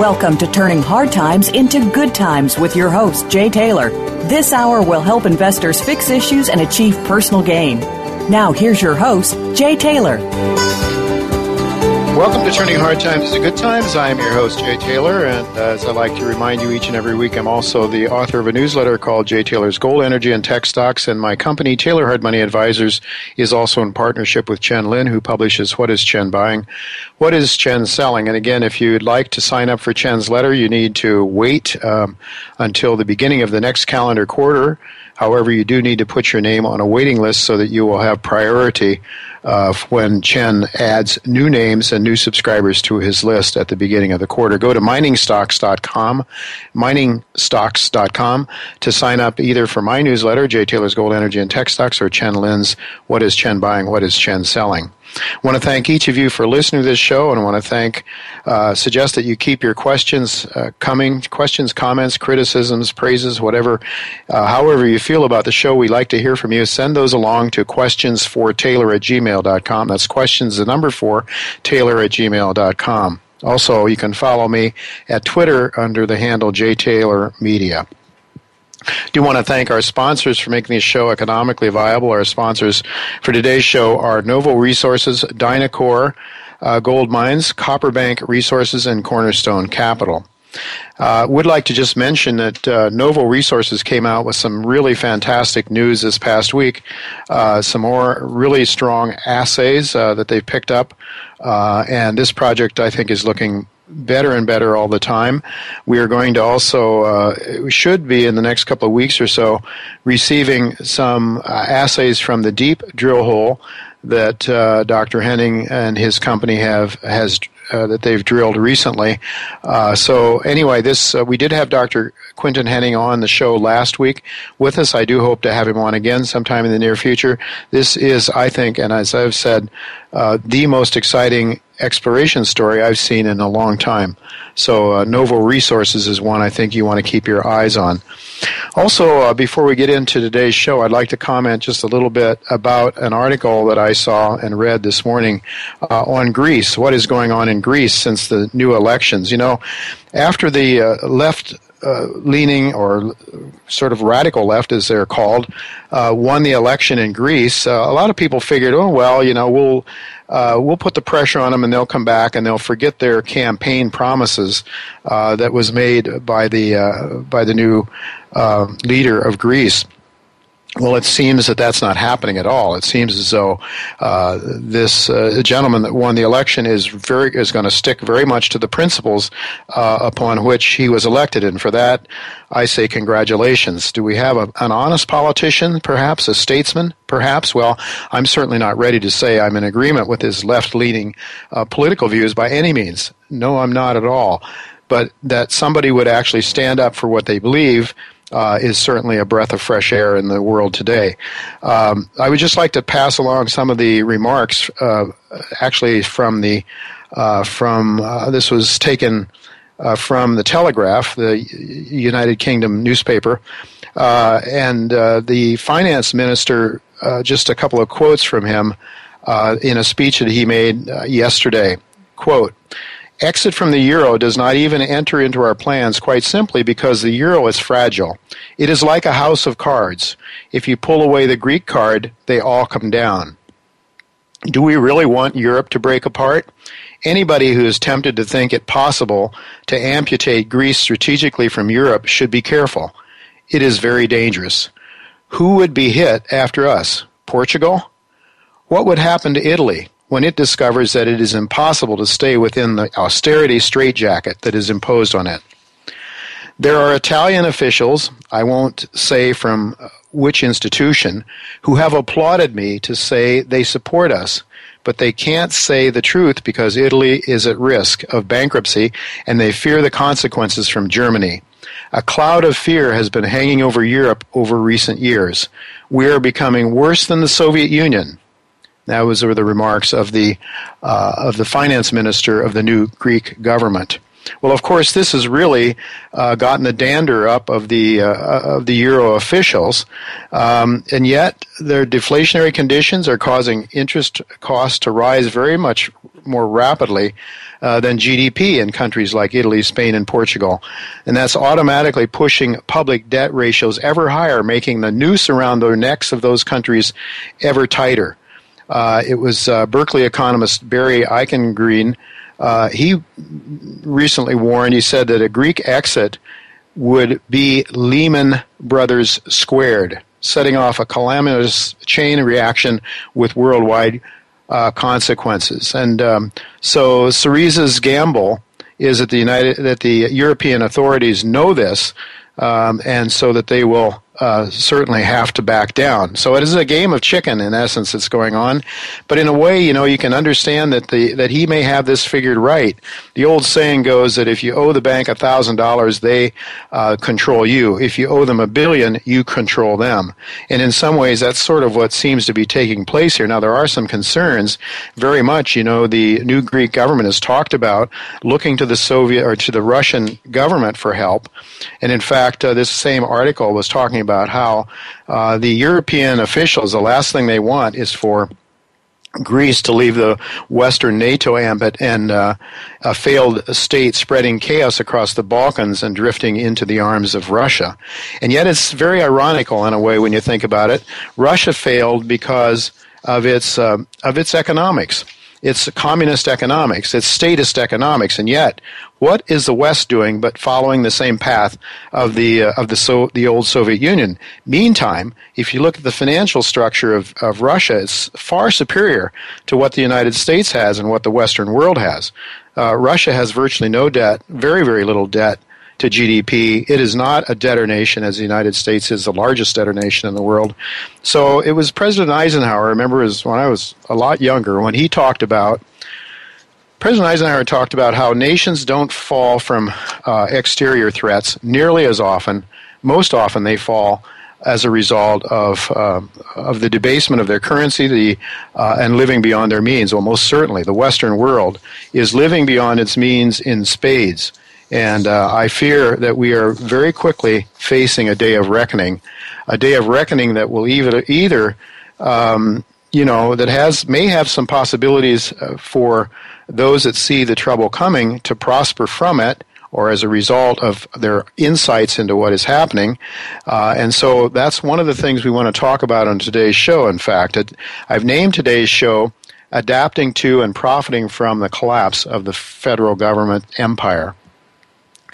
Welcome to Turning Hard Times into Good Times with your host, Jay Taylor. This hour will help investors fix issues and achieve personal gain. Now, here's your host, Jay Taylor. Welcome to Turning Hard Times into Good Times. I am your host, Jay Taylor, and uh, as I like to remind you each and every week, I'm also the author of a newsletter called Jay Taylor's Gold Energy and Tech Stocks, and my company, Taylor Hard Money Advisors, is also in partnership with Chen Lin, who publishes What is Chen Buying? What is Chen Selling? And again, if you'd like to sign up for Chen's letter, you need to wait um, until the beginning of the next calendar quarter. However, you do need to put your name on a waiting list so that you will have priority uh, when Chen adds new names and new subscribers to his list at the beginning of the quarter. Go to miningstocks.com, miningstocks.com to sign up either for my newsletter, Jay Taylor's Gold Energy and Tech Stocks, or Chen Lin's What is Chen Buying? What is Chen Selling? I want to thank each of you for listening to this show, and I want to thank, uh, suggest that you keep your questions uh, coming, questions, comments, criticisms, praises, whatever, uh, however you feel about the show. We like to hear from you. Send those along to questions for Taylor at gmail.com. That's questions, the number four, Taylor at gmail.com. Also, you can follow me at Twitter under the handle JTaylorMedia do want to thank our sponsors for making this show economically viable. Our sponsors for today's show are Novo Resources, Dynacor, uh, Gold Mines, Copperbank Resources, and Cornerstone Capital. Uh, would like to just mention that uh, Novo Resources came out with some really fantastic news this past week. Uh, some more really strong assays uh, that they've picked up, uh, and this project I think is looking better and better all the time. We are going to also, uh, we should be in the next couple of weeks or so, receiving some uh, assays from the deep drill hole that uh, Dr. Hennigh and his company have has uh, that they've drilled recently. Uh, so anyway, this uh, we did have Dr. Quinton Hennigh on the show last week with us. I do hope to have him on again sometime in the near future. This is, I think, and as I've said, uh, the most exciting exploration story I've seen in a long time. So uh, Novo Resources is one I think you want to keep your eyes on. Also, uh, before we get into today's show, I'd like to comment just a little bit about an article that I saw and read this morning uh, on Greece. What is going on in Greece since the new elections? You know, after the uh, left uh, leaning or sort of radical left, as they're called, uh, won the election in Greece, uh, a lot of people figured, oh well, you know, we'll uh, we'll put the pressure on them, and they'll come back and they'll forget their campaign promises uh, that was made by the uh, by the new leader of Greece. Well, it seems that that's not happening at all. It seems as though uh, this uh, gentleman that won the election is very is going to stick very much to the principles uh, upon which he was elected, and for that, I say congratulations. Do we have a, an honest politician, perhaps a statesman, perhaps? Well, I'm certainly not ready to say I'm in agreement with his left-leaning uh, political views by any means. No, I'm not at all. But that somebody would actually stand up for what they believe uh, is certainly a breath of fresh air in the world today. Um, I would just like to pass along some of the remarks, uh, actually from the uh, from uh, this was taken uh, from the Telegraph, the United Kingdom newspaper, uh, and the finance minister. just a couple of quotes from him in a speech that he made yesterday. Quote. Exit from the euro does not even enter into our plans quite simply because the euro is fragile. It is like a house of cards. If you pull away the Greek card, they all come down. Do we really want Europe to break apart? Anybody who is tempted to think it possible to amputate Greece strategically from Europe should be careful. It is very dangerous. Who would be hit after us? Portugal? What would happen to Italy when it discovers that it is impossible to stay within the austerity straitjacket that is imposed on it? There are Italian officials, I won't say from uh, which institution, who have applauded me to say they support us, but they can't say the truth because Italy is at risk of bankruptcy and they fear the consequences from Germany. A cloud of fear has been hanging over Europe over recent years. We are becoming worse than the Soviet Union. That was the remarks of the uh, of the finance minister of the new Greek government. Well, of course, this has really uh, gotten the dander up of the uh, of the euro officials, um, and yet their deflationary conditions are causing interest costs to rise very much more rapidly uh, than GDP in countries like Italy, Spain, and Portugal, and that's automatically pushing public debt ratios ever higher, making the noose around the necks of those countries ever tighter. Uh, it was uh, Berkeley economist Barry Eichengreen uh, he recently warned, he said that a Greek exit would be Lehman Brothers squared, setting off a calamitous chain reaction with worldwide uh, consequences. And um, so Syriza's gamble is that the United that the European authorities know this, um, and so that they will uh, certainly have to back down. So it is a game of chicken in essence that's going on. But in a way, you know, you can understand that the that he may have this figured right. The old saying goes that if you owe the bank a thousand dollars, they uh, control you. If you owe them a billion, you control them. And in some ways, that's sort of what seems to be taking place here. Now there are some concerns. Very much, you know, the new Greek government has talked about looking to the Soviet or to the Russian government for help. And in fact, uh, this same article was talking about about how uh, the European officials, the last thing they want is for Greece to leave the Western NATO ambit and uh, a failed state spreading chaos across the Balkans and drifting into the arms of Russia. And yet it's very ironical in a way when you think about it. Russia failed because of its, uh, of its economics. It's communist economics. It's statist economics. And yet, what is the West doing but following the same path of the uh, of the so, the old Soviet Union? Meantime, if you look at the financial structure of, of Russia, it's far superior to what the United States has and what the Western world has. Uh, Russia has virtually no debt, very very little debt to GDP. It is not a debtor nation as the United States is the largest debtor nation in the world. So it was President Eisenhower, I remember was when I was a lot younger, when he talked about President Eisenhower talked about how nations don't fall from uh, exterior threats nearly as often. Most often, they fall as a result of uh, of the debasement of their currency, the uh, and living beyond their means. Well, most certainly, the Western world is living beyond its means in spades. And uh, I fear that we are very quickly facing a day of reckoning, a day of reckoning that will either, either um, you know, that has may have some possibilities uh, for those that see the trouble coming to prosper from it, or as a result of their insights into what is happening. Uh, and so that's one of the things we want to talk about on today's show. In fact, I've named today's show "Adapting to and Profiting from the Collapse of the Federal Government Empire."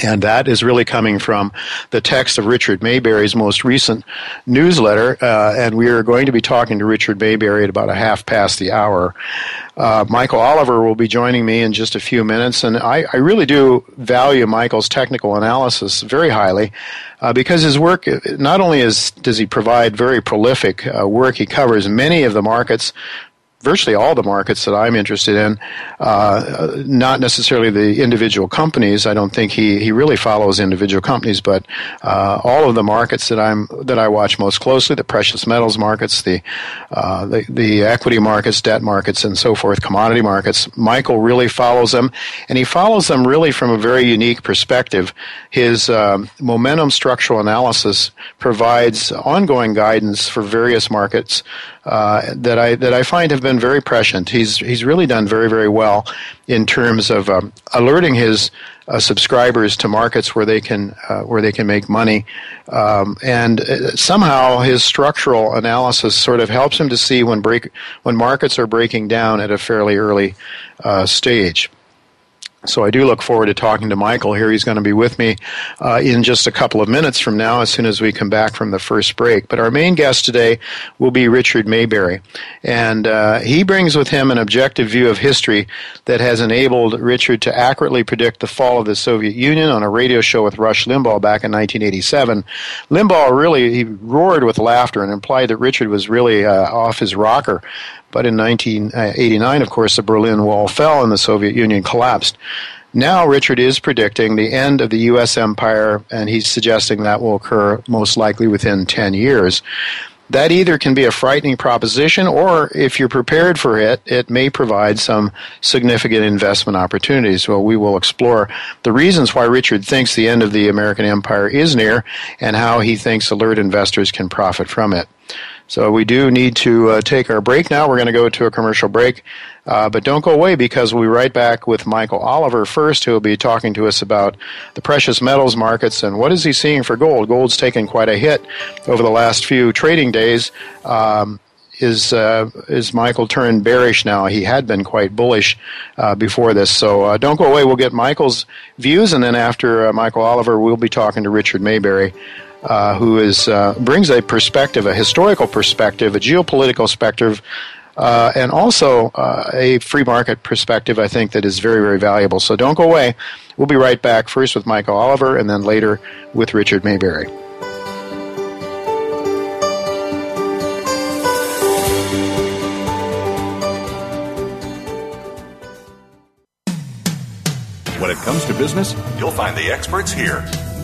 And that is really coming from the text of Richard Maybury's most recent newsletter. Uh, and we are going to be talking to Richard Mayberry at about a half past the hour. Uh, Michael Oliver will be joining me in just a few minutes. And I, I really do value Michael's technical analysis very highly uh, because his work, not only is, does he provide very prolific uh, work, he covers many of the markets virtually all the markets that I'm interested in, uh, not necessarily the individual companies. I don't think he, he really follows individual companies, but uh, all of the markets that I'm that I watch most closely, the precious metals markets, the, uh, the the equity markets, debt markets, and so forth, commodity markets. Michael really follows them, and he follows them really from a very unique perspective. His um, momentum structural analysis provides ongoing guidance for various markets uh, that I that I find have been very prescient. He's he's really done very very well in terms of um, alerting his uh, subscribers to markets where they can uh, where they can make money, um, and uh, somehow his structural analysis sort of helps him to see when break when markets are breaking down at a fairly early uh, stage. So I do look forward to talking to Michael here. He's going to be with me uh, in just a couple of minutes from now, as soon as we come back from the first break. But our main guest today will be Richard Maybury, and uh, he brings with him an objective view of history that has enabled Richard to accurately predict the fall of the Soviet Union on a radio show with Rush Limbaugh back in 1987. Limbaugh really he roared with laughter and implied that Richard was really uh, off his rocker but in 1989, of course, the Berlin Wall fell and the Soviet Union collapsed. Now, Richard is predicting the end of the U.S. empire, and he's suggesting that will occur most likely within 10 years. That either can be a frightening proposition, or if you're prepared for it, it may provide some significant investment opportunities. Well, we will explore the reasons why Richard thinks the end of the American empire is near and how he thinks alert investors can profit from it. So we do need to uh, take our break now. We're going to go to a commercial break. Uh, but don't go away because we'll be right back with Michael Oliver first, who will be talking to us about the precious metals markets and what is he seeing for gold. Gold's taken quite a hit over the last few trading days. Um, is uh, is Michael turned bearish now? He had been quite bullish uh, before this. So uh, don't go away. We'll get Michael's views, and then after uh, Michael Oliver, we'll be talking to Richard Maybury uh, who is uh, brings a perspective, a historical perspective, a geopolitical perspective, uh, and also uh, a free market perspective. I think that is very, very valuable. So don't go away. We'll be right back. First with Michael Oliver, and then later with Richard Maybury. When it comes to business, you'll find the experts here.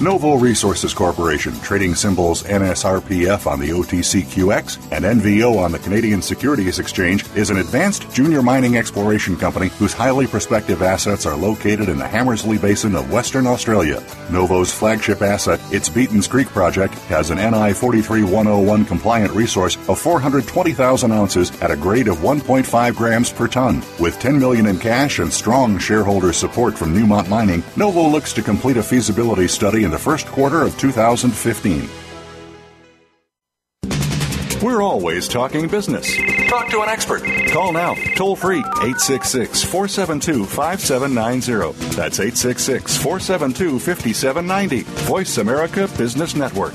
Novo Resources Corporation, trading symbols NSRPF on the OTCQX and NVO on the Canadian Securities Exchange, is an advanced junior mining exploration company whose highly prospective assets are located in the Hamersley Basin of Western Australia. Novo's flagship asset, its Beatons Creek project, has an NI 43101 compliant resource of 420,000 ounces at a grade of 1.5 grams per ton. With 10 million in cash and strong shareholder support from Newmont Mining, Novo looks to complete a feasibility study in the first quarter of 2015. We're always talking business. Talk to an expert. Call now, toll free, 866 472 5790. That's 866 472 5790. Voice America Business Network.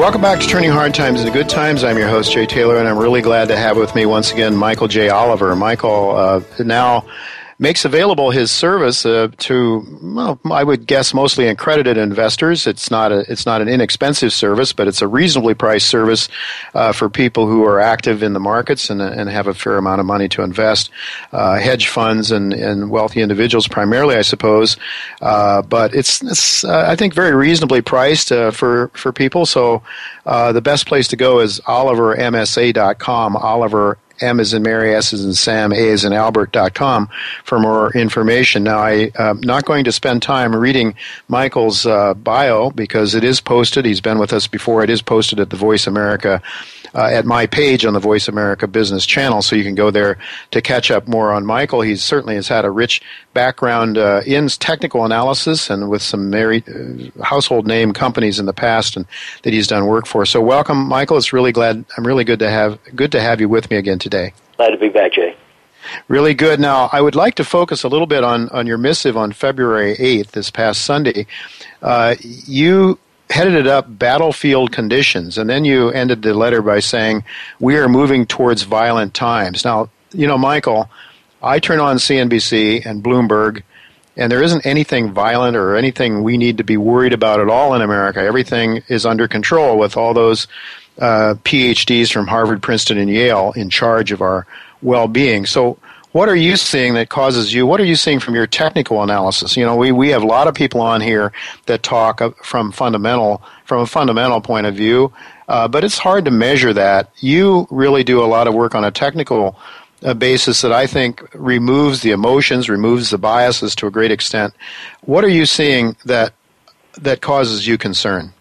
Welcome back to Turning Hard Times into Good Times. I'm your host, Jay Taylor, and I'm really glad to have with me once again Michael J. Oliver. Michael, uh, now makes available his service uh, to, well, I would guess mostly accredited investors. It's not a, it's not an inexpensive service, but it's a reasonably priced service uh, for people who are active in the markets and, and have a fair amount of money to invest. Uh, hedge funds and, and wealthy individuals primarily, I suppose. Uh, but it's, it's uh, I think, very reasonably priced uh, for for people. So the best place to go is OliverMSA.com. Oliver M is in Mary, S is in Sam, A is in Albert.com for more information. Now, I, am not going to spend time reading Michael's uh, bio because it is posted. He's been with us before. It is posted at the Voice America uh, at my page on the Voice America Business Channel, so you can go there to catch up more on Michael. He certainly has had a rich background uh, in technical analysis and with some very uh, household name companies in the past, and that he's done work for. So, welcome, Michael. It's really glad. I'm really good to have good to have you with me again today. Glad to be back, Jay. Really good. Now, I would like to focus a little bit on, on your missive on February 8th, this past Sunday. Uh, you headed it up battlefield conditions, and then you ended the letter by saying, We are moving towards violent times. Now, you know, Michael, I turn on CNBC and Bloomberg, and there isn't anything violent or anything we need to be worried about at all in America. Everything is under control with all those uh, PhDs from Harvard, Princeton, and Yale in charge of our well being. So, what are you seeing that causes you? What are you seeing from your technical analysis? You know, we, we have a lot of people on here that talk from fundamental from a fundamental point of view, uh, but it's hard to measure that. You really do a lot of work on a technical uh, basis that I think removes the emotions, removes the biases to a great extent. What are you seeing that that causes you concern?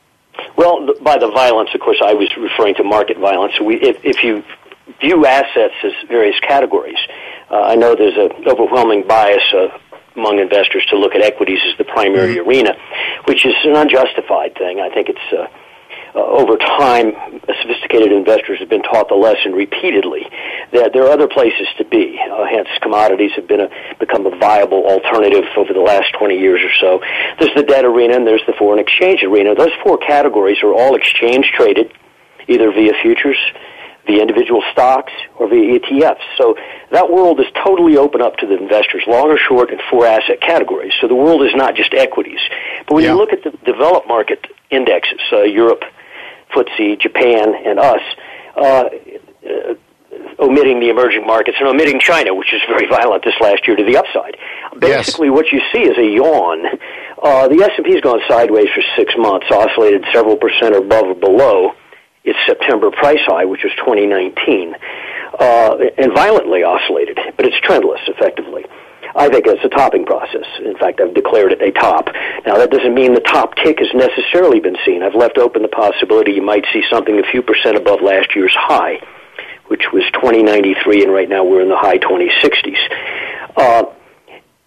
Well, by the violence, of course, I was referring to market violence. We, if, if you view assets as various categories, uh, I know there's an overwhelming bias uh, among investors to look at equities as the primary mm-hmm. arena, which is an unjustified thing. I think it's uh, uh, over time, sophisticated investors have been taught the lesson repeatedly that there are other places to be. Uh, hence, commodities have been a, become a viable alternative over the last 20 years or so. There's the debt arena and there's the foreign exchange arena. Those four categories are all exchange traded, either via futures, via individual stocks, or via ETFs. So that world is totally open up to the investors, long or short, in four asset categories. So the world is not just equities. But when yeah. you look at the developed market indexes, uh, Europe, FTSE, Japan, and us, uh, uh, omitting the emerging markets and omitting China, which is very violent this last year to the upside. Basically, yes. what you see is a yawn. Uh, the S&P has gone sideways for six months, oscillated several percent above or below its September price high, which was 2019, uh, and violently oscillated, but it's trendless effectively. I think it's a topping process. In fact, I've declared it a top. Now, that doesn't mean the top tick has necessarily been seen. I've left open the possibility you might see something a few percent above last year's high, which was 2093, and right now we're in the high 2060s. Uh,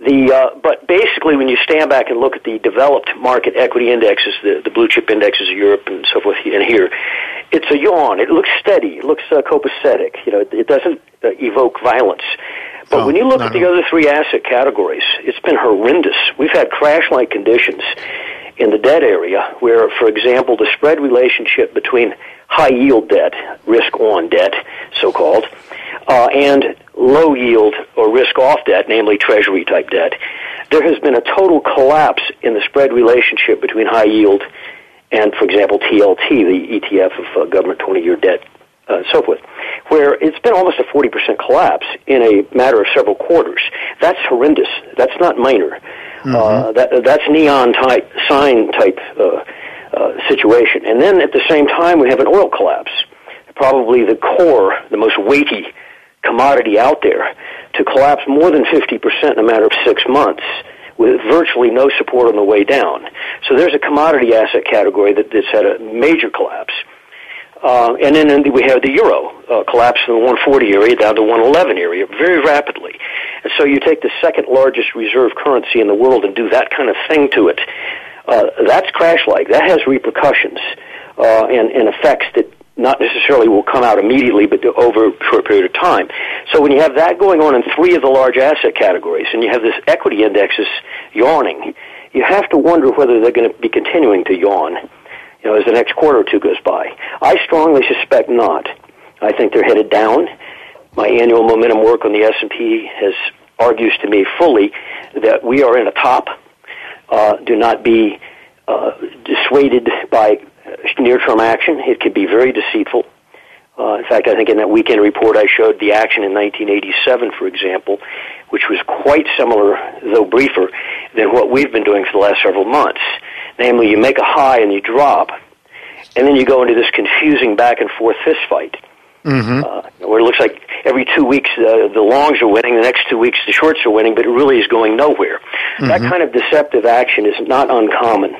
the, uh, but basically, when you stand back and look at the developed market equity indexes, the, the blue chip indexes of Europe and so forth, and here, it's a yawn. It looks steady. It looks uh, copacetic. You know, it, it doesn't uh, evoke violence. But oh, when you look at the other three asset categories, it's been horrendous. We've had crash-like conditions in the debt area where, for example, the spread relationship between high yield debt, risk on debt, so called, uh, and low yield or risk off debt, namely treasury type debt, there has been a total collapse in the spread relationship between high yield and, for example, TLT, the ETF of uh, government 20 year debt uh, so forth, where it's been almost a 40% collapse in a matter of several quarters. That's horrendous. That's not minor. Mm-hmm. Uh, that, that's neon type, sign type uh, uh, situation. And then at the same time, we have an oil collapse. Probably the core, the most weighty commodity out there, to collapse more than 50% in a matter of six months with virtually no support on the way down. So there's a commodity asset category that, that's had a major collapse. Uh, and then we have the euro uh, collapse from the 140 area down to 111 area very rapidly. And so you take the second largest reserve currency in the world and do that kind of thing to it. Uh, that's crash-like. That has repercussions uh, and, and effects that not necessarily will come out immediately, but over a short period of time. So when you have that going on in three of the large asset categories, and you have this equity indexes yawning, you have to wonder whether they're going to be continuing to yawn you know, as the next quarter or two goes by. I strongly suspect not. I think they're headed down. My annual momentum work on the S&P has argues to me fully that we are in a top. Uh, do not be uh, dissuaded by near-term action. It can be very deceitful. Uh, in fact, I think in that weekend report I showed the action in 1987, for example, which was quite similar, though briefer, than what we've been doing for the last several months. Namely, you make a high and you drop, and then you go into this confusing back and forth fist fight. Mm-hmm. Uh, where it looks like every two weeks uh, the longs are winning, the next two weeks the shorts are winning, but it really is going nowhere. Mm-hmm. That kind of deceptive action is not uncommon.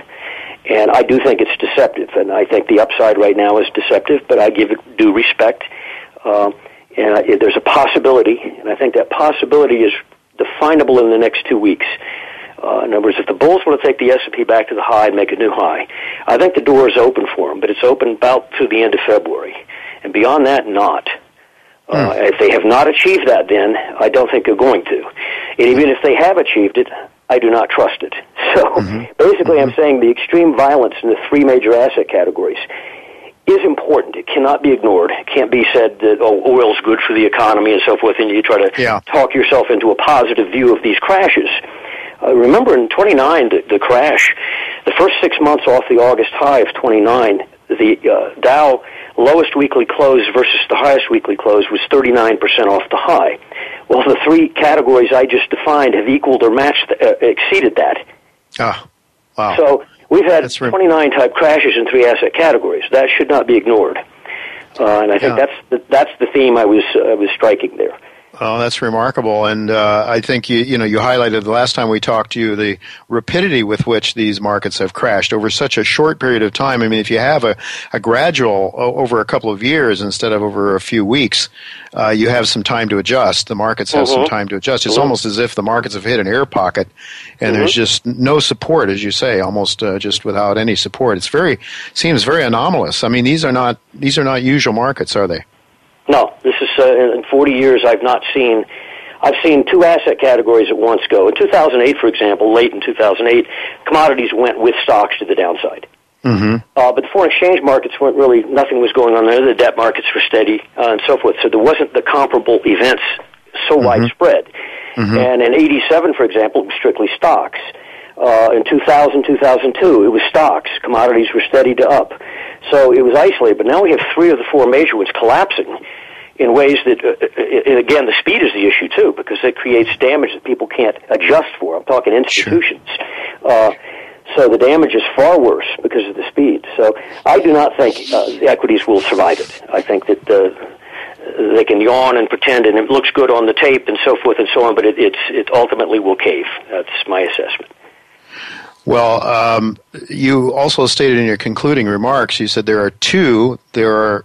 And I do think it's deceptive, and I think the upside right now is deceptive, but I give it due respect. Uh, and I, there's a possibility, and I think that possibility is definable in the next two weeks. Uh, in other words, if the bulls want to take the S&P back to the high and make a new high, I think the door is open for them, but it's open about through the end of February. And beyond that, not. Uh, mm. If they have not achieved that, then I don't think they're going to. And even if they have achieved it, I do not trust it. So mm-hmm. basically, mm-hmm. I'm saying the extreme violence in the three major asset categories is important. It cannot be ignored. It can't be said that oh, oil's good for the economy and so forth, and you try to yeah. talk yourself into a positive view of these crashes. Uh, remember in 29, the, the crash, the first six months off the August high of 29, the uh, Dow lowest weekly close versus the highest weekly close was 39% off the high. Well, the three categories I just defined have equaled or matched, uh, exceeded that. Ah, wow. So we've had 29 type crashes in three asset categories. That should not be ignored. Uh, and I think yeah. that's the, that's the theme I was uh, was striking there. Oh, that's remarkable, and uh, I think you you know you highlighted the last time we talked to you the rapidity with which these markets have crashed over such a short period of time. I mean, if you have a, a gradual over a couple of years instead of over a few weeks, uh, you have some time to adjust. The markets have mm-hmm. some time to adjust. It's mm-hmm. almost as if the markets have hit an air pocket, and mm-hmm. there's just no support, as you say, almost uh, just without any support. It's very seems very anomalous. I mean, these are not these are not usual markets, are they? No, this is uh, in 40 years I've not seen. I've seen two asset categories at once go. In 2008, for example, late in 2008, commodities went with stocks to the downside. Mm-hmm. Uh, but the foreign exchange markets weren't really, nothing was going on there. The debt markets were steady uh, and so forth. So there wasn't the comparable events so mm-hmm. widespread. Mm-hmm. And in 87, for example, it was strictly stocks. Uh, in 2000, 2002, it was stocks. Commodities were steady to up. So it was isolated. But now we have three of the four major ones collapsing in ways that, uh, uh, and again, the speed is the issue too, because it creates damage that people can't adjust for. I'm talking institutions. Sure. Uh, so the damage is far worse because of the speed. So I do not think uh, the equities will survive it. I think that uh, they can yawn and pretend, and it looks good on the tape and so forth and so on, but it, it's, it ultimately will cave. That's my assessment. Well, um, you also stated in your concluding remarks, you said there are two, there are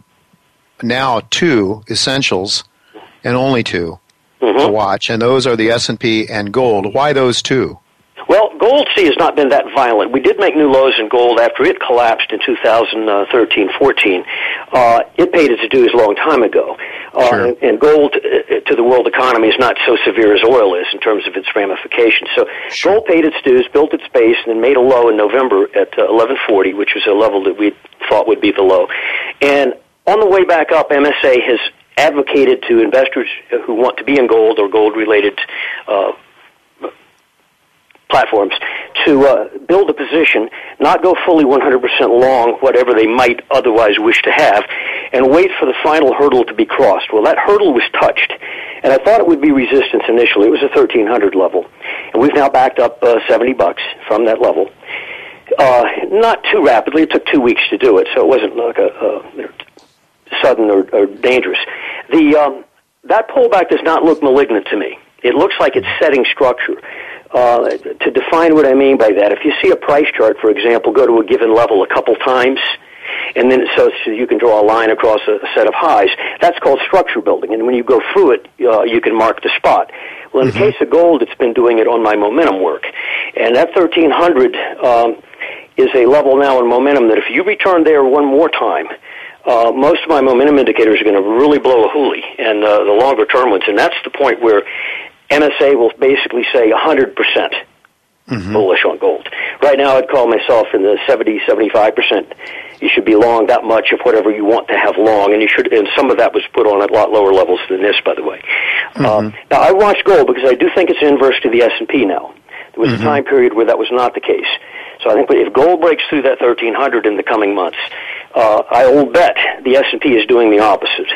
now two essentials, and only 2 mm-hmm. to watch, and those are the S and P and gold. Why those two? Well, gold C has not been that violent. We did make new lows in gold after it collapsed in 2013-14. Uh, it paid its dues a long time ago. Uh, sure. and, and, gold uh, to the world economy is not so severe as oil is in terms of its ramifications. So sure. gold paid its dues, built its base, and then made a low in November at uh, 1140, which was a level that we thought would be the low. And on the way back up, MSA has advocated to investors who want to be in gold or gold-related uh, platforms to uh, build a position, not go fully 100% long, whatever they might otherwise wish to have, and wait for the final hurdle to be crossed. Well, that hurdle was touched, and I thought it would be resistance initially. It was a 1300 level, and we've now backed up uh, 70 bucks from that level. Uh, not too rapidly. It took two weeks to do it, so it wasn't like a, a sudden or, or dangerous. The um, that pullback does not look malignant to me. It looks like it's setting structure. Uh, to define what I mean by that, if you see a price chart, for example, go to a given level a couple times, and then so, so you can draw a line across a, a, set of highs. That's called structure building, and when you go through it, uh, you can mark the spot. Well, in mm-hmm. the case of gold, it's been doing it on my momentum work, and that 1300 um, is a level now in momentum that if you return there one more time, uh, most of my momentum indicators are going to really blow a hoolie, and uh, the longer term ones, and that's the point where MSA will basically say 100% mm-hmm. bullish on gold. Right now, I'd call myself in the 70, 75%. You should be long that much of whatever you want to have long, and you should. And some of that was put on at a lot lower levels than this, by the way. Mm-hmm. Um, now, I watch gold because I do think it's inverse to the S and P now. There was mm-hmm. a time period where that was not the case. So I think if gold breaks through that 1300 in the coming months, uh, I will bet the S&P is doing the opposite.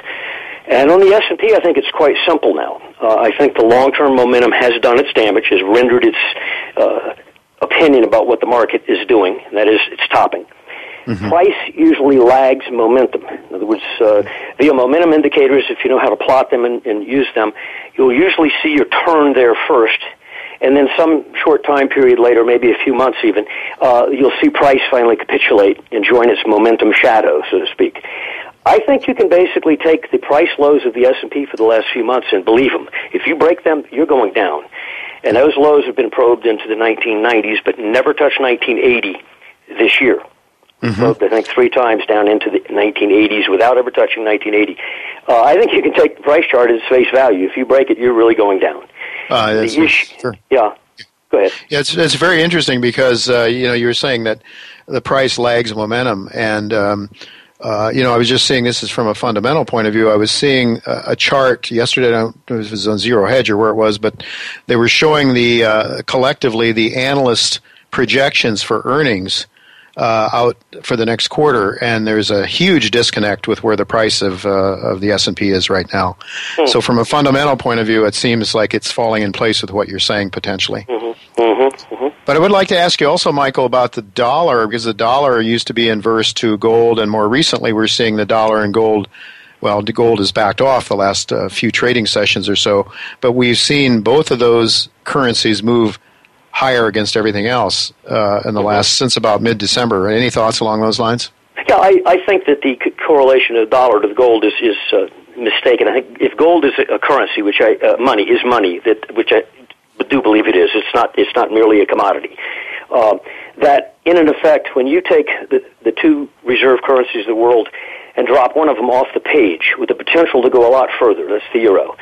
And on the S&P, I think it's quite simple now. Uh, I think the long-term momentum has done its damage, has rendered its uh, opinion about what the market is doing, and that is it's topping. Mm-hmm. Price usually lags momentum. In other words, uh, via momentum indicators, if you know how to plot them and, and use them, you'll usually see your turn there first, and then some short time period later, maybe a few months even, uh, you'll see price finally capitulate and join its momentum shadow, so to speak. I think you can basically take the price lows of the S&P for the last few months and believe them. If you break them, you're going down. And those lows have been probed into the 1990s, but never touched 1980 this year. Mm-hmm. Probed, I think, three times down into the 1980s without ever touching 1980. Uh, I think you can take the price chart at its face value. If you break it, you're really going down. Uh, that's the issue, sure. Yeah. Go ahead. Yeah, it's, it's very interesting because uh, you know you were saying that the price lags momentum, and um, uh, you know, I was just seeing this is from a fundamental point of view. I was seeing a, a chart yesterday. I don't know if it was on Zero Hedge or where it was, but they were showing the uh, collectively the analyst projections for earnings uh, out for the next quarter, and there's a huge disconnect with where the price of uh, of the S and P is right now. Mm-hmm. So, from a fundamental point of view, it seems like it's falling in place with what you're saying potentially. Mm-hmm. Mm-hmm. But I would like to ask you also, Michael, about the dollar because the dollar used to be inverse to gold, and more recently we're seeing the dollar and gold well, the gold has backed off the last uh, few trading sessions or so, but we've seen both of those currencies move higher against everything else uh, in the last since about mid-December. Any thoughts along those lines? Yeah, I, I think that the correlation of the dollar to the gold is is uh, mistaken. I think if gold is a currency, which I uh, money is money, that which I do believe it is. It's not. It's not merely a commodity. Uh, that in an effect, when you take the the two reserve currencies of the world and drop one of them off the page with the potential to go a lot further, that's the euro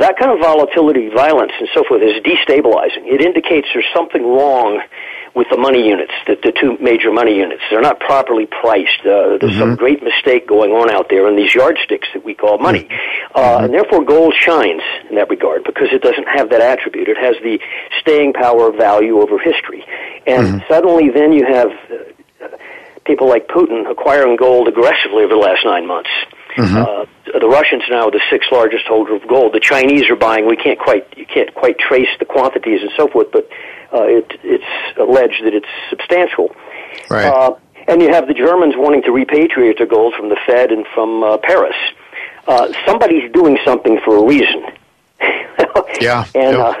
that kind of volatility, violence, and so forth is destabilizing. It indicates there's something wrong with the money units, the, the two major money units. They're not properly priced. Uh, there's mm-hmm. some great mistake going on out there in these yardsticks that we call money. Mm-hmm. Uh, mm-hmm. And therefore, gold shines in that regard because it doesn't have that attribute. It has the staying power of value over history. And mm-hmm. suddenly, then you have uh, people like Putin acquiring gold aggressively over the last nine months. Mm-hmm. Uh, the Russians now are the sixth largest holder of gold. The Chinese are buying. We can't quite you can't quite trace the quantities and so forth, but it, it's alleged that it's substantial. Right. Uh, and you have the Germans wanting to repatriate their gold from the Fed and from uh, Paris. Uh, somebody's doing something for a reason. yeah. and uh,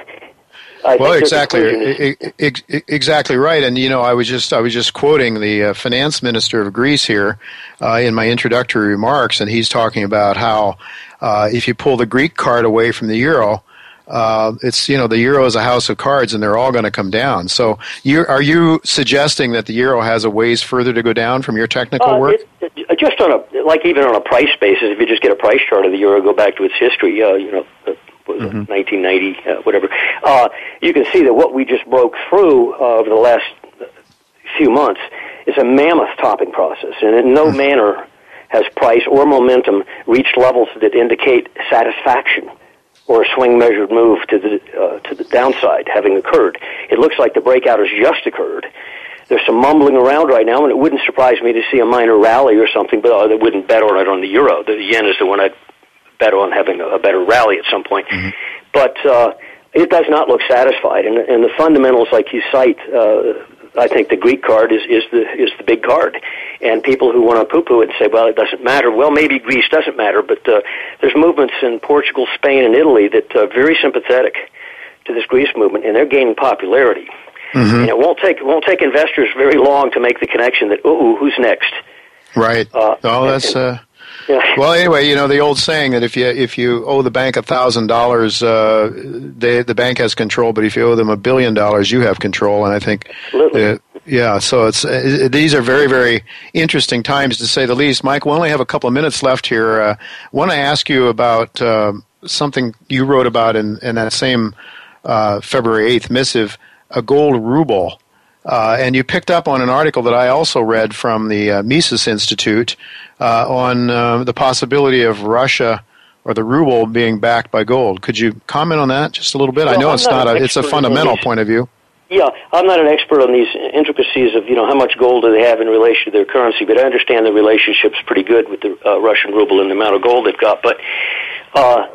I well, exactly, exactly right. And you know, I was just I was just quoting the uh, finance minister of Greece here uh, in my introductory remarks, and he's talking about how uh, if you pull the Greek card away from the euro, uh, it's you know the euro is a house of cards, and they're all going to come down. So, you, are you suggesting that the euro has a ways further to go down from your technical uh, work? It, it, just on a like even on a price basis, if you just get a price chart of the euro, go back to its history, uh, you know mm-hmm. 1990, uh, whatever. Uh, you can see that what we just broke through uh, over the last few months is a mammoth topping process, and in no mm-hmm. manner has price or momentum reached levels that indicate satisfaction or a swing measured move to the uh, to the downside having occurred. It looks like the breakout has just occurred. There's some mumbling around right now, and it wouldn't surprise me to see a minor rally or something, but I wouldn't bet on it on the euro. The yen is the one I'd bet on having a, a better rally at some point. Mm-hmm. But uh, it does not look satisfied, and, and the fundamentals, like you cite, uh, I think the Greek card is, is the is the big card, and people who want to poo-poo it and say, well, it doesn't matter. Well, maybe Greece doesn't matter, but uh, there's movements in Portugal, Spain, and Italy that are very sympathetic to this Greece movement, and they're gaining popularity. Mm-hmm. And it won't take it won't take investors very long to make the connection that, ooh, who's next? Right. Uh, oh, that's. And, uh yeah. Well, anyway, you know the old saying that if you if you owe the bank a thousand dollars, uh, the bank has control, but if you owe them a billion dollars, you have control. And I think, uh, yeah. So it's uh, these are very very interesting times to say the least. Mike, we only have a couple of minutes left here. Uh, want to ask you about uh, something you wrote about in in that same uh, February eighth missive, a gold ruble. Uh, and you picked up on an article that I also read from the uh, Mises Institute uh, on uh, the possibility of Russia or the ruble being backed by gold. Could you comment on that just a little bit? Well, I know I'm it's not, not a, it's a fundamental point of view. Yeah, I'm not an expert on these intricacies of you know how much gold do they have in relation to their currency, but I understand the relationship's pretty good with the uh, Russian ruble and the amount of gold they've got. But uh,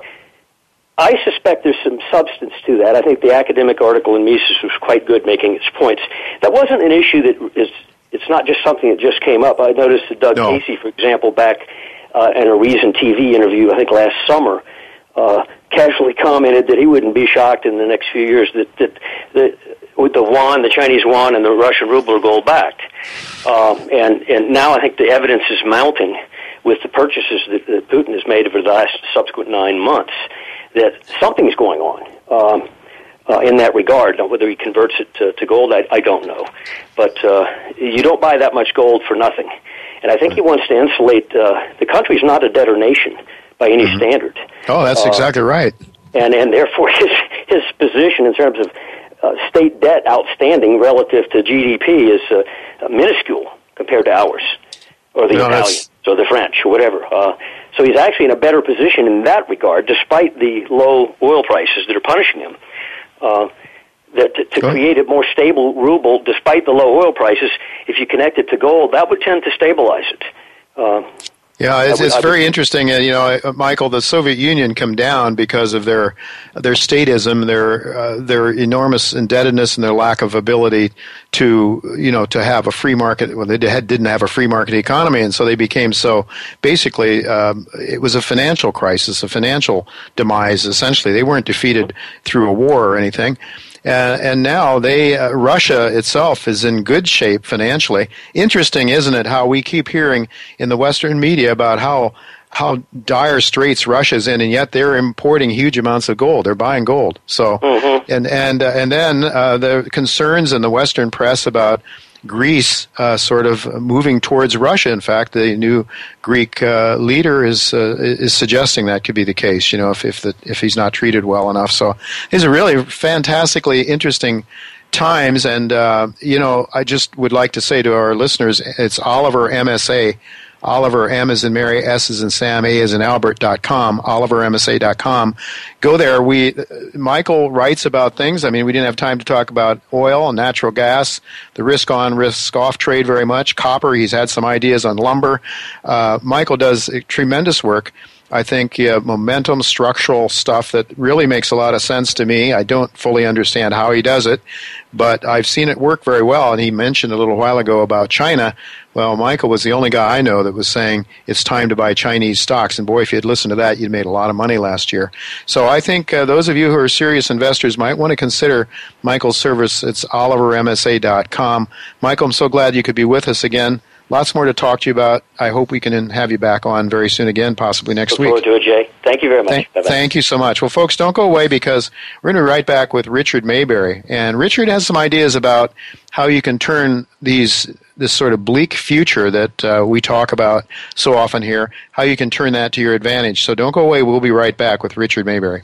I suspect there's some substance to that. I think the academic article in Mises was quite good making its points. That wasn't an issue that is, it's not just something that just came up. I noticed that Doug no. Casey, for example, back uh, in a Reason TV interview, I think last summer, uh, casually commented that he wouldn't be shocked in the next few years that, that, that with the yuan, the Chinese yuan, and the Russian ruble are gold backed. Um, and, and now I think the evidence is mounting with the purchases that, that Putin has made over the last subsequent nine months that something's going on um, uh, in that regard. Now, whether he converts it to, to gold, I, I don't know. But uh, you don't buy that much gold for nothing. And I think he wants to insulate uh, the country's not a debtor nation by any mm-hmm. standard. Oh, that's uh, exactly right. And and therefore his his position in terms of uh, state debt outstanding relative to GDP is uh, minuscule compared to ours or the no, Italians or the French or whatever. Uh, so he's actually in a better position in that regard, despite the low oil prices that are punishing him. Uh, that to, to create a more stable ruble despite the low oil prices, if you connect it to gold, that would tend to stabilize it. Uh, yeah, it's, it's very interesting. Uh, you know, Michael, the Soviet Union come down because of their their statism, their uh, their enormous indebtedness, and their lack of ability to you know to have a free market. Well, they had, didn't have a free market economy, and so they became so. Basically, um, it was a financial crisis, a financial demise. Essentially, they weren't defeated through a war or anything. Uh, and now they uh, Russia itself is in good shape financially. Interesting, isn't it? How we keep hearing in the Western media about how how dire straits Russia's in, and yet they're importing huge amounts of gold. They're buying gold. So, mm-hmm. and and uh, and then uh, the concerns in the Western press about Greece uh, sort of moving towards Russia. In fact, the new Greek uh, leader is uh, is suggesting that could be the case. You know, if if the, if he's not treated well enough. So these are really fantastically interesting times. And uh, you know, I just would like to say to our listeners, it's Oliver MSA Oliver, M is in Mary, S is in Sam, A is in Albert.com, OliverMSA.com. Go there. We, Michael writes about things. I mean, we didn't have time to talk about oil and natural gas, the risk on, risk off trade very much. Copper, he's had some ideas on lumber. Uh, Michael does tremendous work. I think momentum, structural stuff that really makes a lot of sense to me. I don't fully understand how he does it, but I've seen it work very well. And he mentioned a little while ago about China. Well, Michael was the only guy I know that was saying it's time to buy Chinese stocks. And boy, if you had listened to that, you'd made a lot of money last year. So I think uh, those of you who are serious investors might want to consider Michael's service. It's olivermsa.com. Michael, I'm so glad you could be with us again lots more to talk to you about. I hope we can have you back on very soon again, possibly next Look week. Look forward to it, Jay. Thank you very much. Thank, thank you so much. Well, folks, don't go away because we're going to be right back with Richard Maybury. And Richard has some ideas about how you can turn these this sort of bleak future that uh, we talk about so often here, how you can turn that to your advantage. So don't go away. We'll be right back with Richard Maybury.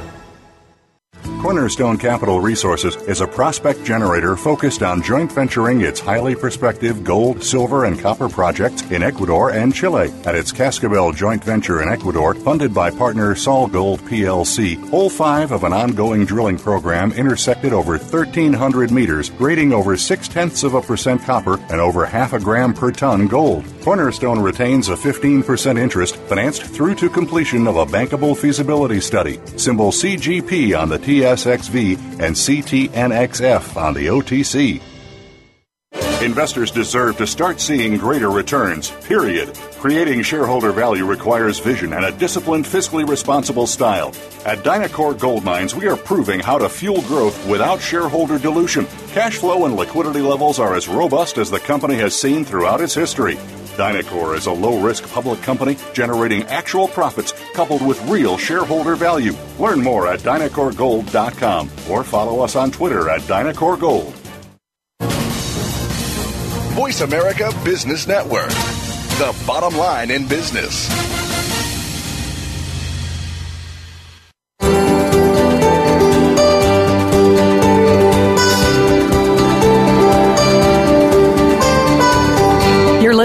Cornerstone Capital Resources is a prospect generator focused on joint venturing its highly prospective gold, silver, and copper projects in Ecuador and Chile. At its Cascabel joint venture in Ecuador, funded by partner SolGold PLC, hole 5 of an ongoing drilling program intersected over 1,300 meters, grading over 6 tenths of a percent copper and over half a gram per ton gold. Cornerstone retains a 15% interest financed through to completion of a bankable feasibility study. Symbol CGP on the TS SXV and CTNXF on the OTC. Investors deserve to start seeing greater returns, period. Creating shareholder value requires vision and a disciplined, fiscally responsible style. At Dynacor Gold Mines, we are proving how to fuel growth without shareholder dilution. Cash flow and liquidity levels are as robust as the company has seen throughout its history. Dynacor is a low risk public company generating actual profits coupled with real shareholder value. Learn more at DynacorGold.com or follow us on Twitter at DynacorGold. Voice America Business Network, the bottom line in business.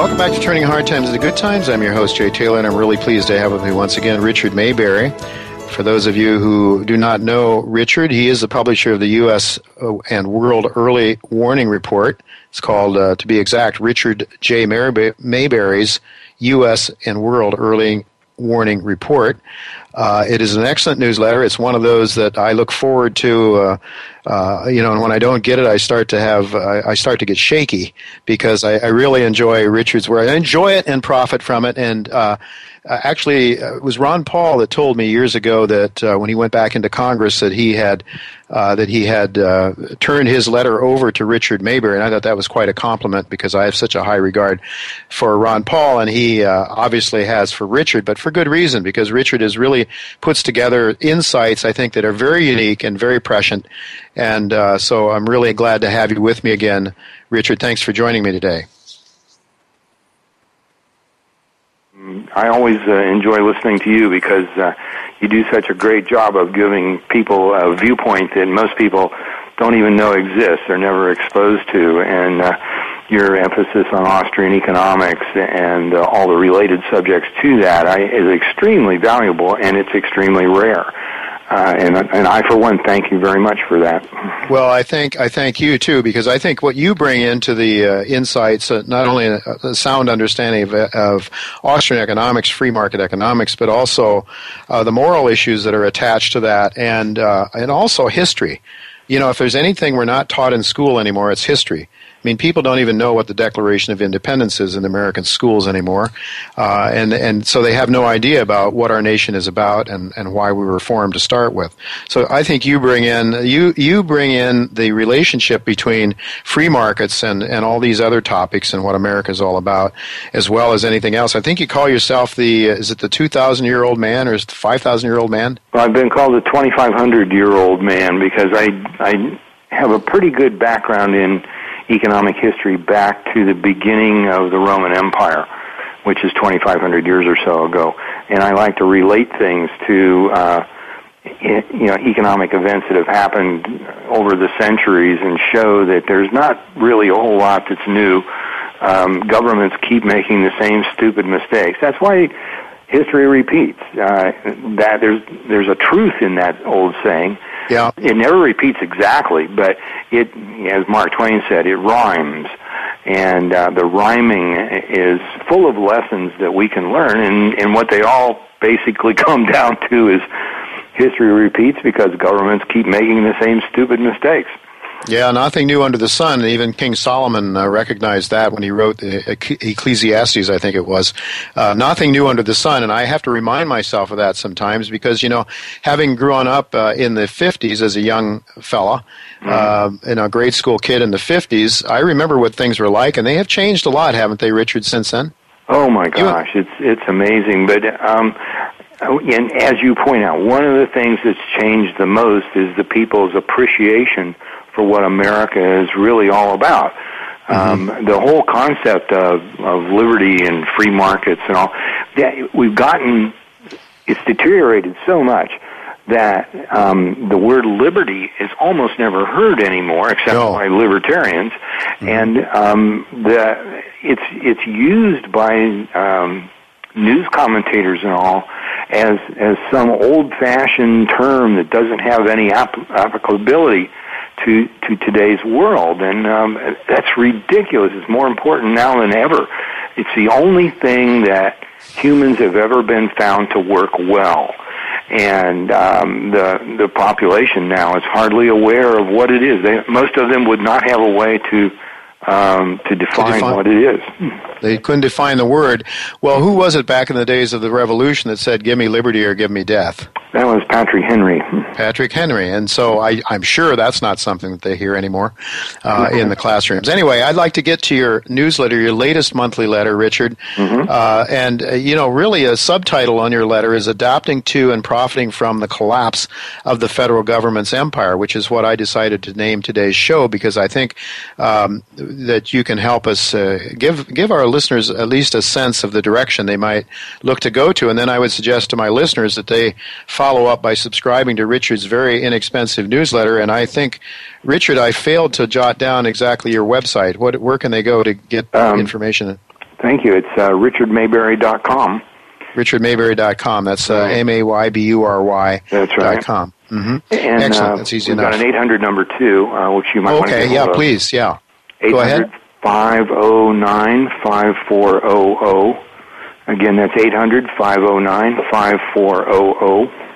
Welcome back to Turning Hard Times into Good Times. I'm your host, Jay Taylor, and I'm really pleased to have with me once again Richard Maybury. For those of you who do not know Richard, he is the publisher of the U.S. Uh, and World Early Warning Report. It's called, uh, to be exact, Richard J. Maybury's U.S. and World Early Warning Report. Uh, it is an excellent newsletter. It's one of those that I look forward to. Uh, uh, you know, and when I don't get it, I start to have I start to get shaky because I, I, really enjoy Richard's work. I enjoy it and profit from it. And uh, actually, uh, it was Ron Paul that told me years ago that uh, when he went back into Congress that he had uh, that he had uh, turned his letter over to Richard Maybury, and I thought that was quite a compliment because I have such a high regard for Ron Paul, and he uh, obviously has for Richard, but for good reason because Richard has really puts together insights I think that are very unique and very prescient, and so I'm really glad to have you with me again, Richard. Thanks for joining me today. I always uh, enjoy listening to you because uh, you do such a great job of giving people a viewpoint that most people don't even know exists or never exposed to. And uh, your emphasis on Austrian economics and uh, all the related subjects to that I, is extremely valuable and it's extremely rare. Uh, and, and I, for one, thank you very much for that. Well, I think I thank you too because I think what you bring into the uh, insights, uh, not only a, a, sound understanding of, of, Austrian economics, free market economics, but also uh, the moral issues that are attached to that, and uh, and also history. You know, if there's anything we're not taught in school anymore, it's history. I mean, people don't even know what the Declaration of Independence is in American schools anymore, uh, and and so they have no idea about what our nation is about and, and why we were formed to start with. So I think you bring in you you bring in the relationship between free markets and and all these other topics and what America is all about, as well as anything else. I think you call yourself the is it the two thousand year old man or is it the five thousand year old man? Well, I've been called the twenty five hundred year old man because I I have a pretty good background in economic history back to the beginning of the Roman Empire, which is 2,500 years or so ago. And I like to relate things to, uh, you know, economic events that have happened over the centuries and show that there's not really a whole lot that's new. Um, governments keep making the same stupid mistakes. That's why history repeats. Uh, that there's there's a truth in that old saying. Yeah. It never repeats exactly, but it, as Mark Twain said, it rhymes, and uh, the rhyming is full of lessons that we can learn, and and what they all basically come down to is history repeats because governments keep making the same stupid mistakes. Yeah, nothing new under the sun. Even King Solomon uh, recognized that when he wrote Ecclesiastes, I think it was. Uh, nothing new under the sun. And I have to remind myself of that sometimes because, you know, having grown up uh, in the 50s as a young fella, mm. and a grade school kid in the 50s, I remember what things were like, and they have changed a lot, haven't they, Richard, since then? Oh my gosh, you, it's it's amazing. But um, and as you point out, one of the things that's changed the most is the people's appreciation for what America is really all about. Mm-hmm. Um, the whole concept of, of liberty and free markets and all, that we've gotten, it's deteriorated so much that um, the word liberty is almost never heard anymore, except no. by libertarians, mm-hmm. and um, the it's it's used by um, news commentators and all as as some old fashioned term that doesn't have any ap- applicability to to today's world, and um, that's ridiculous. It's more important now than ever. It's the only thing that humans have ever been found to work well, and um, the the population now is hardly aware of what it is. They, most of them would not have a way to um, to, define to, define what it is. They couldn't define the word. Well, who was it back in the days of the Revolution that said, "Give me liberty or give me death"? That was Patrick Henry. Patrick Henry, and so I, am sure that's not something that they hear anymore uh, in the classrooms. Anyway, I'd like to get to your newsletter, your latest monthly letter, Richard. Mm-hmm. Uh, and uh, you know, really, a subtitle on your letter is "Adapting to and Profiting from the Collapse of the Federal Government's Empire," which is what I decided to name today's show because I think um, that you can help us uh, give give our listeners at least a sense of the direction they might look to go to. And then I would suggest to my listeners that they follow up by subscribing to Richard's very inexpensive newsletter. And I think, Richard, I failed to jot down exactly your website. What, where can they go to get um, information? Thank you. It's uh, richardmaybury.com. RichardMaybury.com. That's uh, M A Y B U R Y. That's right. com. Mm-hmm. And, Excellent. Uh, That's easy enough. got an 800 number too, uh, which you might okay, want to Okay, yeah, please, yeah. Go ahead. 509 5400. Again, that's 800 509 5400.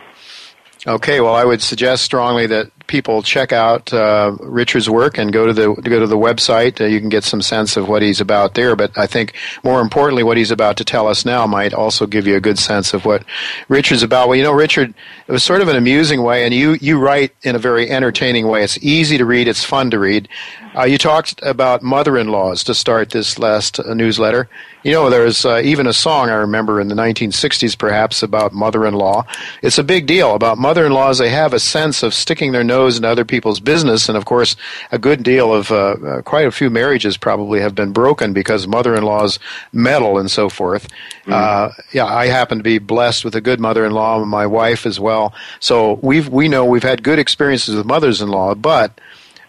Okay, well, I would suggest strongly that people check out uh, Richard's work and go to the go to the website. Uh, you can get some sense of what he's about there. But I think more importantly, what he's about to tell us now might also give you a good sense of what Richard's about. Well, you know, Richard, it was sort of an amusing way, and you you write in a very entertaining way. It's easy to read. It's fun to read. Uh, you talked about mother-in-laws to start this last uh, newsletter. You know, there's uh, even a song I remember in the 1960s, perhaps, about mother-in-law. It's a big deal about mother-in-laws. They have a sense of sticking their nose into other people's business, and of course, a good deal of uh, uh, quite a few marriages probably have been broken because mother-in-laws meddle and so forth. Mm. yeah, I happen to be blessed with a good mother-in-law, and my wife as well. So we've we know we've had good experiences with mothers-in-law, but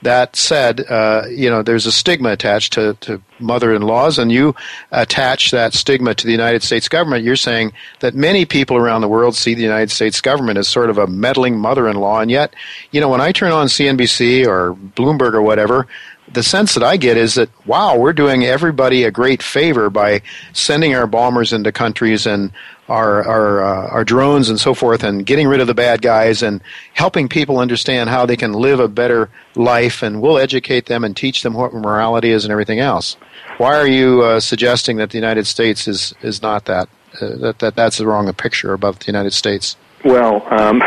that said, uh, you know, there's a stigma attached to, to mother-in-laws, and you attach that stigma to the United States government. You're saying that many people around the world see the United States government as sort of a meddling mother-in-law, and yet, you know, when I turn on CNBC or Bloomberg or whatever, the sense that I get is that wow, we're doing everybody a great favor by sending our bombers into countries and our our uh, our drones and so forth, and getting rid of the bad guys and helping people understand how they can live a better life, and we'll educate them and teach them what morality is and everything else. Why are you uh, suggesting that the United States is is not that uh, that that that's the wrong picture about the United States? Well. Um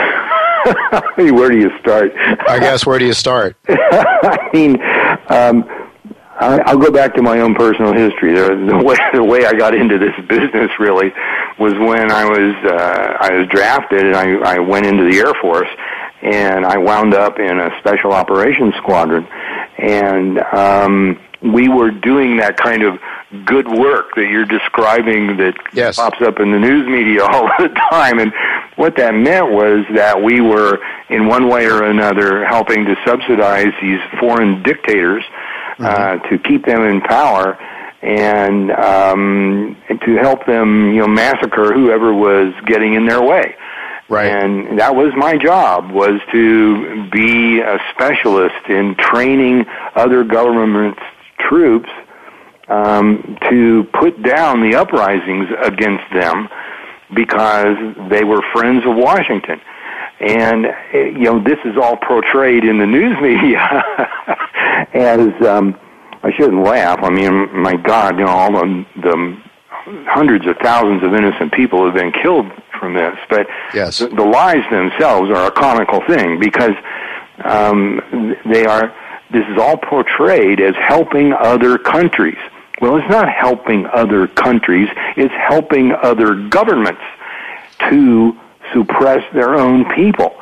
where do you start? I guess where do you start? I mean, um, I, I'll go back to my own personal history. The, the way the way I got into this business really was when I was uh, I was drafted and I, I went into the Air Force and I wound up in a special operations squadron and um, we were doing that kind of good work that you're describing that yes. pops up in the news media all the time and what that meant was that we were in one way or another helping to subsidize these foreign dictators mm-hmm. uh, to keep them in power and um, to help them, you know, massacre whoever was getting in their way. Right. And that was my job was to be a specialist in training other government troops um, to put down the uprisings against them because they were friends of Washington. And you know this is all portrayed in the news media as um, I shouldn't laugh. I mean, my God, you know all the, the hundreds of thousands of innocent people have been killed from this. But yes. the, the lies themselves are a comical thing because um, they are. This is all portrayed as helping other countries. Well, it's not helping other countries. It's helping other governments to suppress their own people.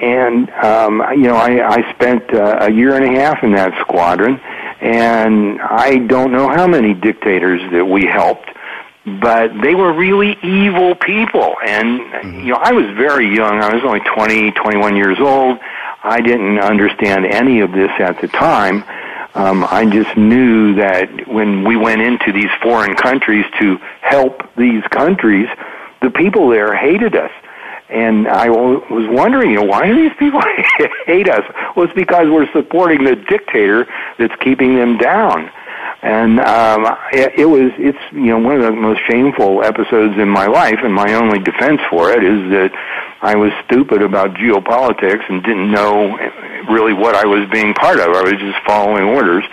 And um, you know, I, I spent uh, a year and a half in that squadron, and I don't know how many dictators that we helped, but they were really evil people. And mm-hmm. you know, I was very young. I was only twenty, twenty-one years old. I didn't understand any of this at the time. Um, I just knew that when we went into these foreign countries to help these countries, the people there hated us. And I was wondering, you know, why do these people hate us? Well, it's because we're supporting the dictator that's keeping them down. And um, it, it was, it's, you know, one of the most shameful episodes in my life, and my only defense for it is that I was stupid about geopolitics and didn't know really what I was being part of. I was just following orders.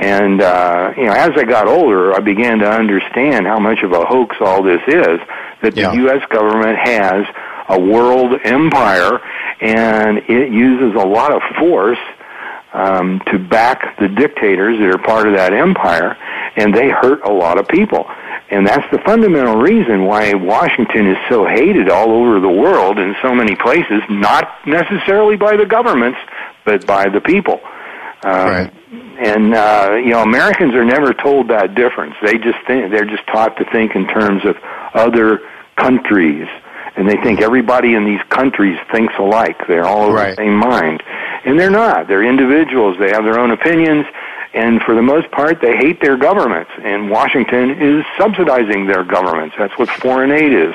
And uh, you know, as I got older, I began to understand how much of a hoax all this is. That yeah. the U.S. government has a world empire, and it uses a lot of force um, to back the dictators that are part of that empire, and they hurt a lot of people. And that's the fundamental reason why Washington is so hated all over the world in so many places, not necessarily by the governments, but by the people. Um, right. And uh, you know, Americans are never told that difference. They just think they're just taught to think in terms of other countries, and they think everybody in these countries thinks alike. They're all of right. the same mind, and they're not. They're individuals. They have their own opinions, and for the most part, they hate their governments. And Washington is subsidizing their governments. That's what foreign aid is.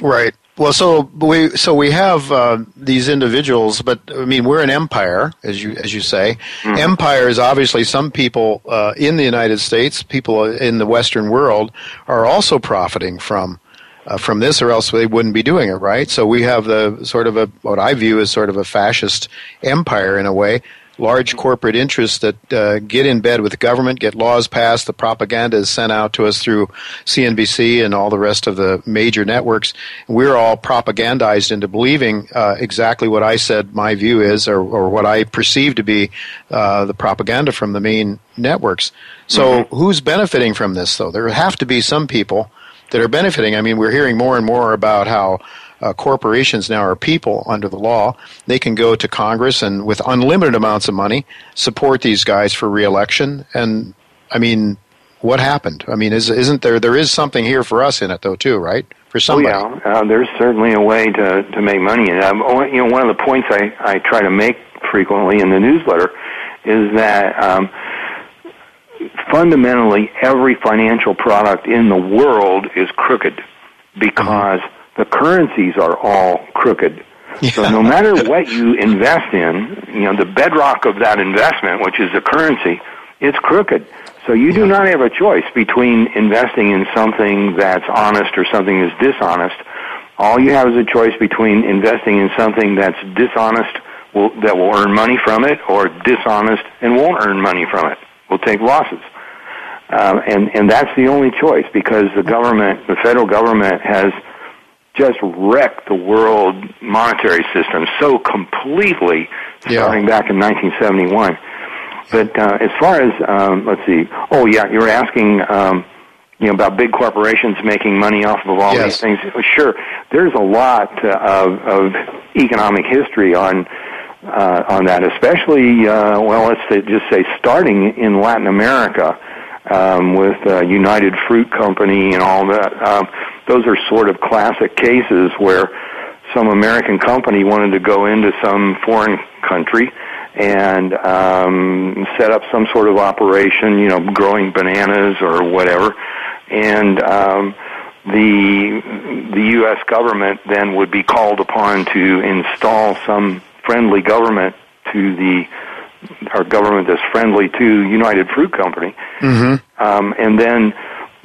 Right. Well, so we so we have uh, these individuals, but I mean we're an empire, as you as you say. Mm-hmm. Empire is obviously some people uh, in the United States, people in the Western world, are also profiting from uh, from this, or else they wouldn't be doing it, right? So we have the sort of a what I view as sort of a fascist empire in a way, large corporate interests that uh, get in bed with the government, get laws passed, the propaganda is sent out to us through CNBC and all the rest of the major networks. We're all propagandized into believing uh, exactly what I said my view is, or, or what I perceive to be uh, the propaganda from the main networks. So mm-hmm. who's benefiting from this, though? There have to be some people that are benefiting. I mean, we're hearing more and more about how uh, corporations now are people under the law. They can go to Congress and with unlimited amounts of money support these guys for reelection. And I mean, what happened? I mean, is, isn't there there is something here for us in it though too, right? For somebody. Oh yeah, uh, there's certainly a way to to make money. And um, you know, one of the points I I try to make frequently in the newsletter is that. Um, fundamentally, every financial product in the world is crooked because mm-hmm the currencies are all crooked. Yeah. So no matter what you invest in, you know, the bedrock of that investment, which is the currency, it's crooked. So you do not have a choice between investing in something that's honest or something that's dishonest. All you have is a choice between investing in something that's dishonest will, that will earn money from it or dishonest and won't earn money from it, will take losses. Um, and, and that's the only choice because the government, the federal government has just wrecked the world monetary system so completely starting back in 1971. But uh, as far as um, let's see, oh yeah, you were asking. Um, you know about big corporations making money off of all yes. these things. Sure, there's a lot uh, of, of economic history on uh, on that, especially uh, well, let's say, just say starting in Latin America um, with uh, United Fruit Company and all that. Um, those are sort of classic cases where some American company wanted to go into some foreign country and um, set up some sort of operation, you know, growing bananas or whatever, and um, the the U.S. government then would be called upon to install some friendly government to the our government that's friendly to United Fruit Company, mm-hmm. um, and then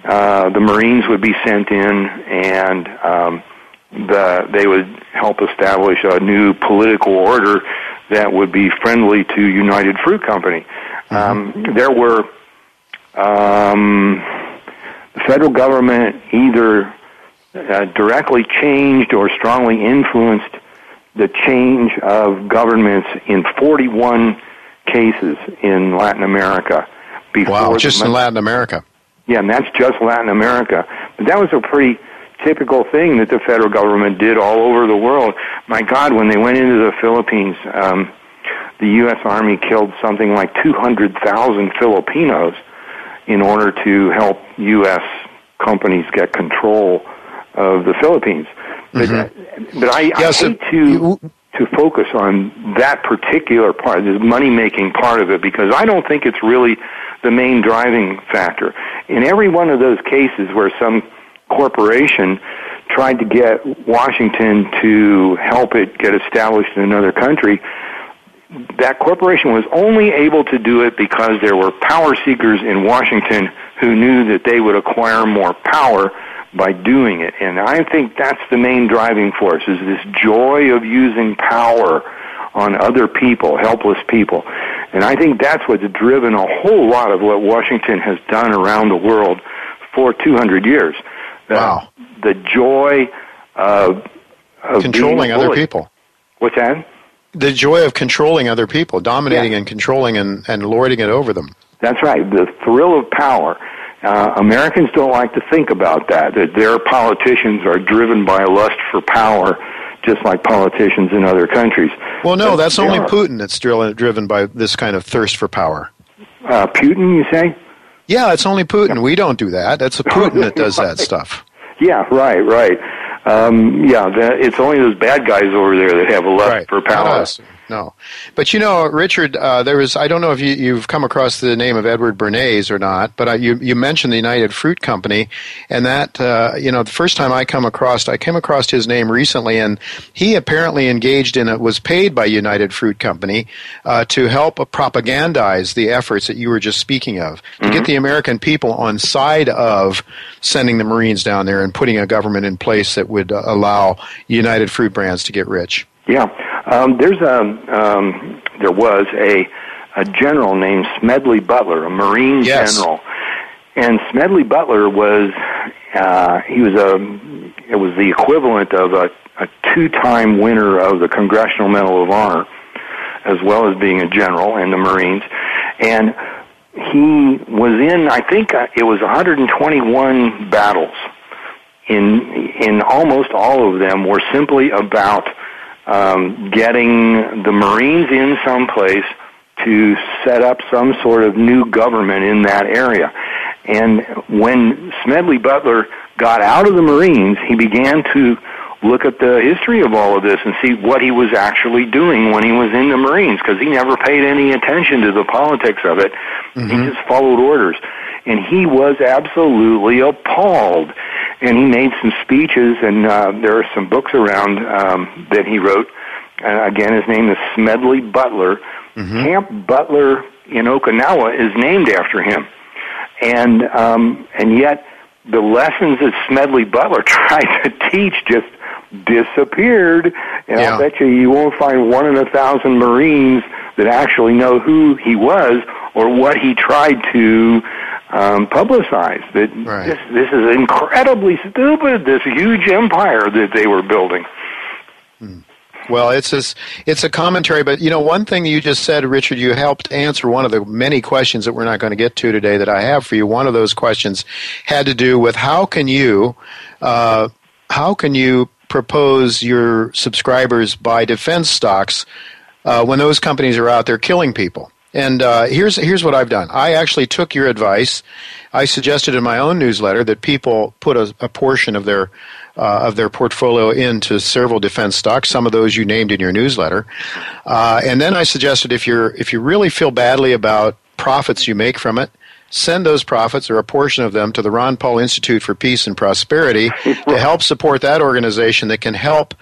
uh, the Marines would be sent in, and um, the, they would help establish a new political order that would be friendly to United Fruit Company. Mm-hmm. Um, there were um, the federal government either uh, directly changed or strongly influenced the change of governments in 41 cases in Latin America. Before wow, just in Latin America. Yeah, and that's just Latin America. But that was a pretty typical thing that the federal government did all over the world. My God, when they went into the Philippines, um, the U.S. Army killed something like 200,000 Filipinos in order to help U.S. companies get control of the Philippines. But, mm-hmm. but I, yeah, I so hate to you, to focus on that particular part, this money making part of it, because I don't think it's really the main driving factor. In every one of those cases where some corporation tried to get Washington to help it get established in another country, that corporation was only able to do it because there were power seekers in Washington who knew that they would acquire more power by doing it. And I think that's the main driving force is this joy of using power on other people, helpless people. And I think that's what's driven a whole lot of what Washington has done around the world for 200 years. Uh, wow. The, the joy of, of controlling other people. What's that? The joy of controlling other people, dominating yeah. and controlling and, and lording it over them. That's right. The thrill of power. Uh, Americans don't like to think about that, that their politicians are driven by a lust for power, just like politicians in other countries. Well, no, but that's only are. Putin that's driven by this kind of thirst for power. Uh, Putin, you say? Yeah, it's only Putin. We don't do that. That's Putin that does that stuff. Yeah, right, right. Um, yeah, that, it's only those bad guys over there that have a lust right. for power. No. But you know, Richard, uh, there was, I don't know if you, you've come across the name of Edward Bernays or not, but uh, you, you mentioned the United Fruit Company, and that, uh, you know, the first time I come across, I came across his name recently, and he apparently engaged in it, was paid by United Fruit Company uh, to help propagandize the efforts that you were just speaking of, to mm-hmm. get the American people on side of sending the Marines down there and putting a government in place that would uh, allow United Fruit Brands to get rich. Yeah, um, there's a um, there was a a general named Smedley Butler, a Marine yes. general, and Smedley Butler was uh, he was a it was the equivalent of a, a two-time winner of the Congressional Medal of Honor, as well as being a general in the Marines, and he was in I think uh, it was 121 battles. In in almost all of them were simply about um, getting the Marines in some place to set up some sort of new government in that area. And when Smedley Butler got out of the Marines, he began to look at the history of all of this and see what he was actually doing when he was in the Marines because he never paid any attention to the politics of it. Mm-hmm. He just followed orders. And he was absolutely appalled and he made some speeches, and uh, there are some books around um, that he wrote. Uh, again, his name is Smedley Butler. Mm-hmm. Camp Butler in Okinawa is named after him, and um, and yet the lessons that Smedley Butler tried to teach just disappeared. And yeah. I'll bet you you won't find one in a thousand Marines that actually know who he was or what he tried to um, publicized. That right. this, this is incredibly stupid. This huge empire that they were building. Hmm. Well, it's a, it's a commentary, but you know, one thing you just said, Richard, you helped answer one of the many questions that we're not going to get to today that I have for you. One of those questions had to do with how can you, uh, how can you propose your subscribers buy defense stocks uh, when those companies are out there killing people? And uh, here's here's what I've done. I actually took your advice. I suggested in my own newsletter that people put a, a portion of their uh, of their portfolio into several defense stocks. Some of those you named in your newsletter. Uh, and then I suggested if you're if you really feel badly about profits you make from it, send those profits or a portion of them to the Ron Paul Institute for Peace and Prosperity to help support that organization that can help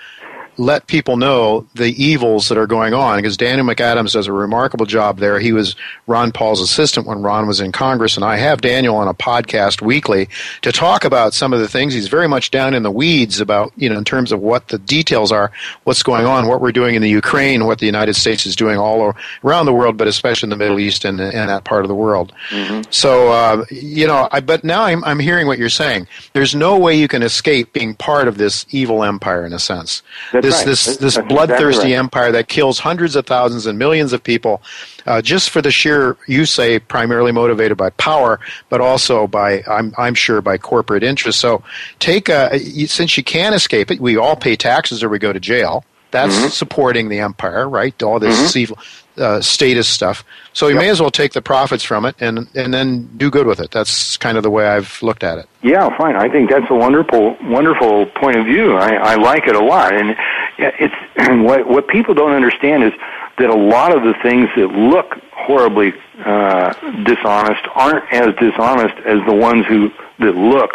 let people know the evils that are going on because Daniel McAdams does a remarkable job there. He was Ron Paul's assistant when Ron was in Congress, and I have Daniel on a podcast weekly to talk about some of the things. He's very much down in the weeds about, you know, in terms of what the details are, what's going on, what we're doing in the Ukraine, what the United States is doing all around the world, but especially in the Middle East and, and that part of the world. Mm-hmm. So, uh, you know, I, but now I'm, I'm hearing what you're saying. There's no way you can escape being part of this evil empire in a sense. That's this right. this this That's bloodthirsty exactly right. empire that kills hundreds of thousands and millions of people, uh, just for the sheer you say primarily motivated by power, but also by I'm I'm sure by corporate interest. So take a, since you can't escape it, we all pay taxes or we go to jail. That's mm-hmm. supporting the empire, right? All this mm-hmm. evil, uh, status stuff. So you yep. may as well take the profits from it and and then do good with it. That's kind of the way I've looked at it. Yeah, fine. I think that's a wonderful wonderful point of view. I, I like it a lot, and it's what what people don't understand is that a lot of the things that look horribly uh, dishonest aren't as dishonest as the ones who that look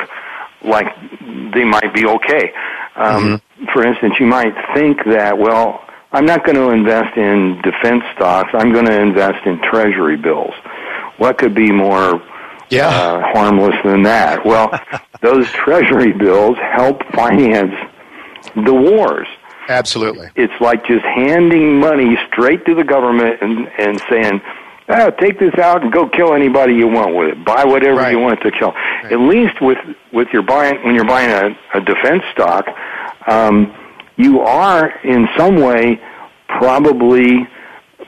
like they might be okay. Um, mm-hmm. For instance, you might think that well I'm not going to invest in defense stocks. I'm going to invest in treasury bills. What could be more yeah. uh, harmless than that? Well, those treasury bills help finance the wars. Absolutely. It's like just handing money straight to the government and, and saying, oh, take this out and go kill anybody you want with it. Buy whatever right. you want to kill. Right. At least with, with your buying, when you're buying a, a defense stock, um, you are in some way probably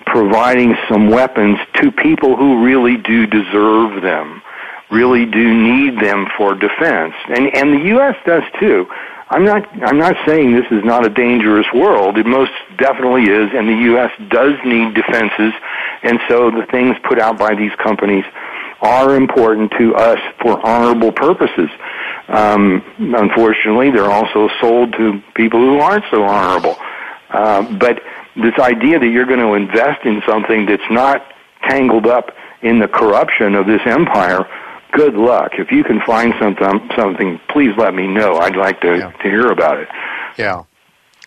providing some weapons to people who really do deserve them, really do need them for defense. And and the US does too. I'm not I'm not saying this is not a dangerous world. It most definitely is and the US does need defenses and so the things put out by these companies are important to us for honorable purposes. Um, unfortunately, they're also sold to people who aren't so honorable. Uh, but this idea that you're going to invest in something that's not tangled up in the corruption of this empire, good luck. If you can find something, something, please let me know. I'd like to, yeah. to hear about it. Yeah.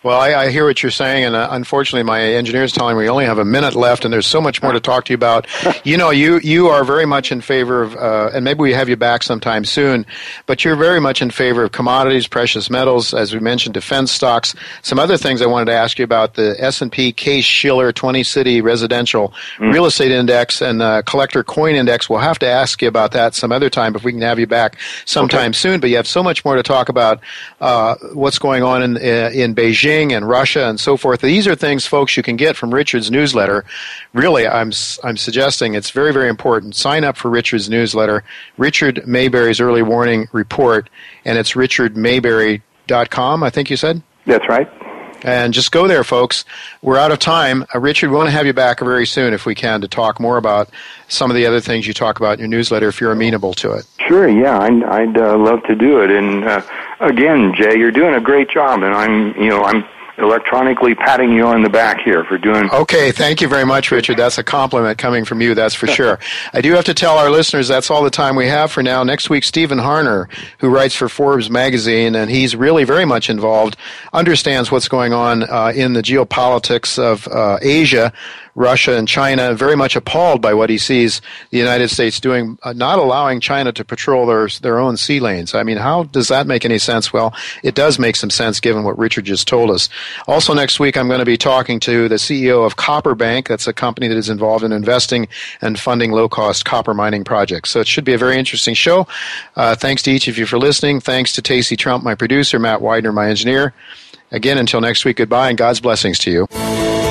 Well, I, I, hear what you're saying, and uh, unfortunately, my engineer is telling me we only have a minute left, and there's so much more to talk to you about. You know, you you are very much in favor of, uh, and maybe we have you back sometime soon, but you're very much in favor of commodities, precious metals, as we mentioned, defense stocks. Some other things I wanted to ask you about: the S&P Case Shiller 20 City Residential mm. Real Estate Index and the Collector Coin Index. We'll have to ask you about that some other time if we can have you back sometime okay. soon. But you have so much more to talk about uh, what's going on in uh, in Beijing Beijing and Russia and so forth. These are things, folks, you can get from Richard's newsletter. Really, I'm I'm suggesting it's very very important. Sign up for Richard's newsletter, Richard Maybury's early warning report, and it's richardmaybury.com. I think you said. That's right. And just go there, folks. We're out of time. Uh, Richard, we want to have you back very soon if we can to talk more about some of the other things you talk about in your newsletter if you're amenable to it. Sure, yeah, I'd, I'd uh, love to do it. And uh, again, Jay, you're doing a great job, and I'm, you know, I'm electronically patting you on the back here for doing. Okay, thank you very much, Richard. That's a compliment coming from you, that's for sure. I do have to tell our listeners that's all the time we have for now. Next week, Stephen Harner, who writes for Forbes magazine, and he's really very much involved, understands what's going on uh, in the geopolitics of uh, Asia Russia and China, very much appalled by what he sees the United States doing, uh, not allowing China to patrol their, their own sea lanes. I mean, how does that make any sense? Well, it does make some sense given what Richard just told us. Also, next week, I'm going to be talking to the CEO of Copper Bank. That's a company that is involved in investing and funding low cost copper mining projects. So it should be a very interesting show. Uh, thanks to each of you for listening. Thanks to Tacey Trump, my producer, Matt Widener, my engineer. Again, until next week, goodbye and God's blessings to you.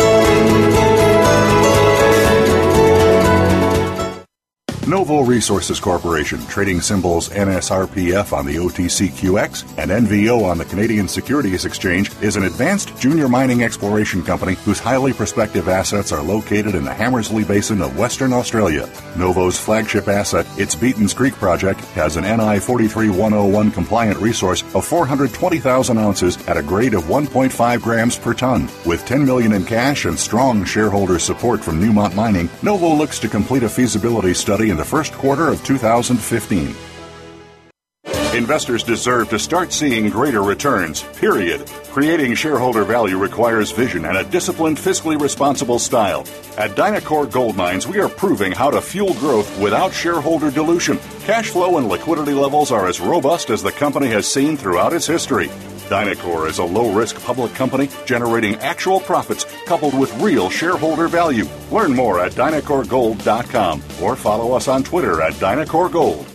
Novo Resources Corporation, trading symbols NSRPF on the OTCQX and NVO on the Canadian Securities Exchange, is an advanced junior mining exploration company whose highly prospective assets are located in the Hamersley Basin of Western Australia. Novo's flagship asset, its Beaton's Creek project, has an NI 43101 compliant resource of 420,000 ounces at a grade of 1.5 grams per ton. With 10 million in cash and strong shareholder support from Newmont Mining, Novo looks to complete a feasibility study in the first quarter of 2015. Investors deserve to start seeing greater returns, period. Creating shareholder value requires vision and a disciplined, fiscally responsible style. At Dynacor Gold Mines, we are proving how to fuel growth without shareholder dilution. Cash flow and liquidity levels are as robust as the company has seen throughout its history. Dynacor is a low risk public company generating actual profits coupled with real shareholder value. Learn more at DynacorGold.com or follow us on Twitter at Dynacor Gold.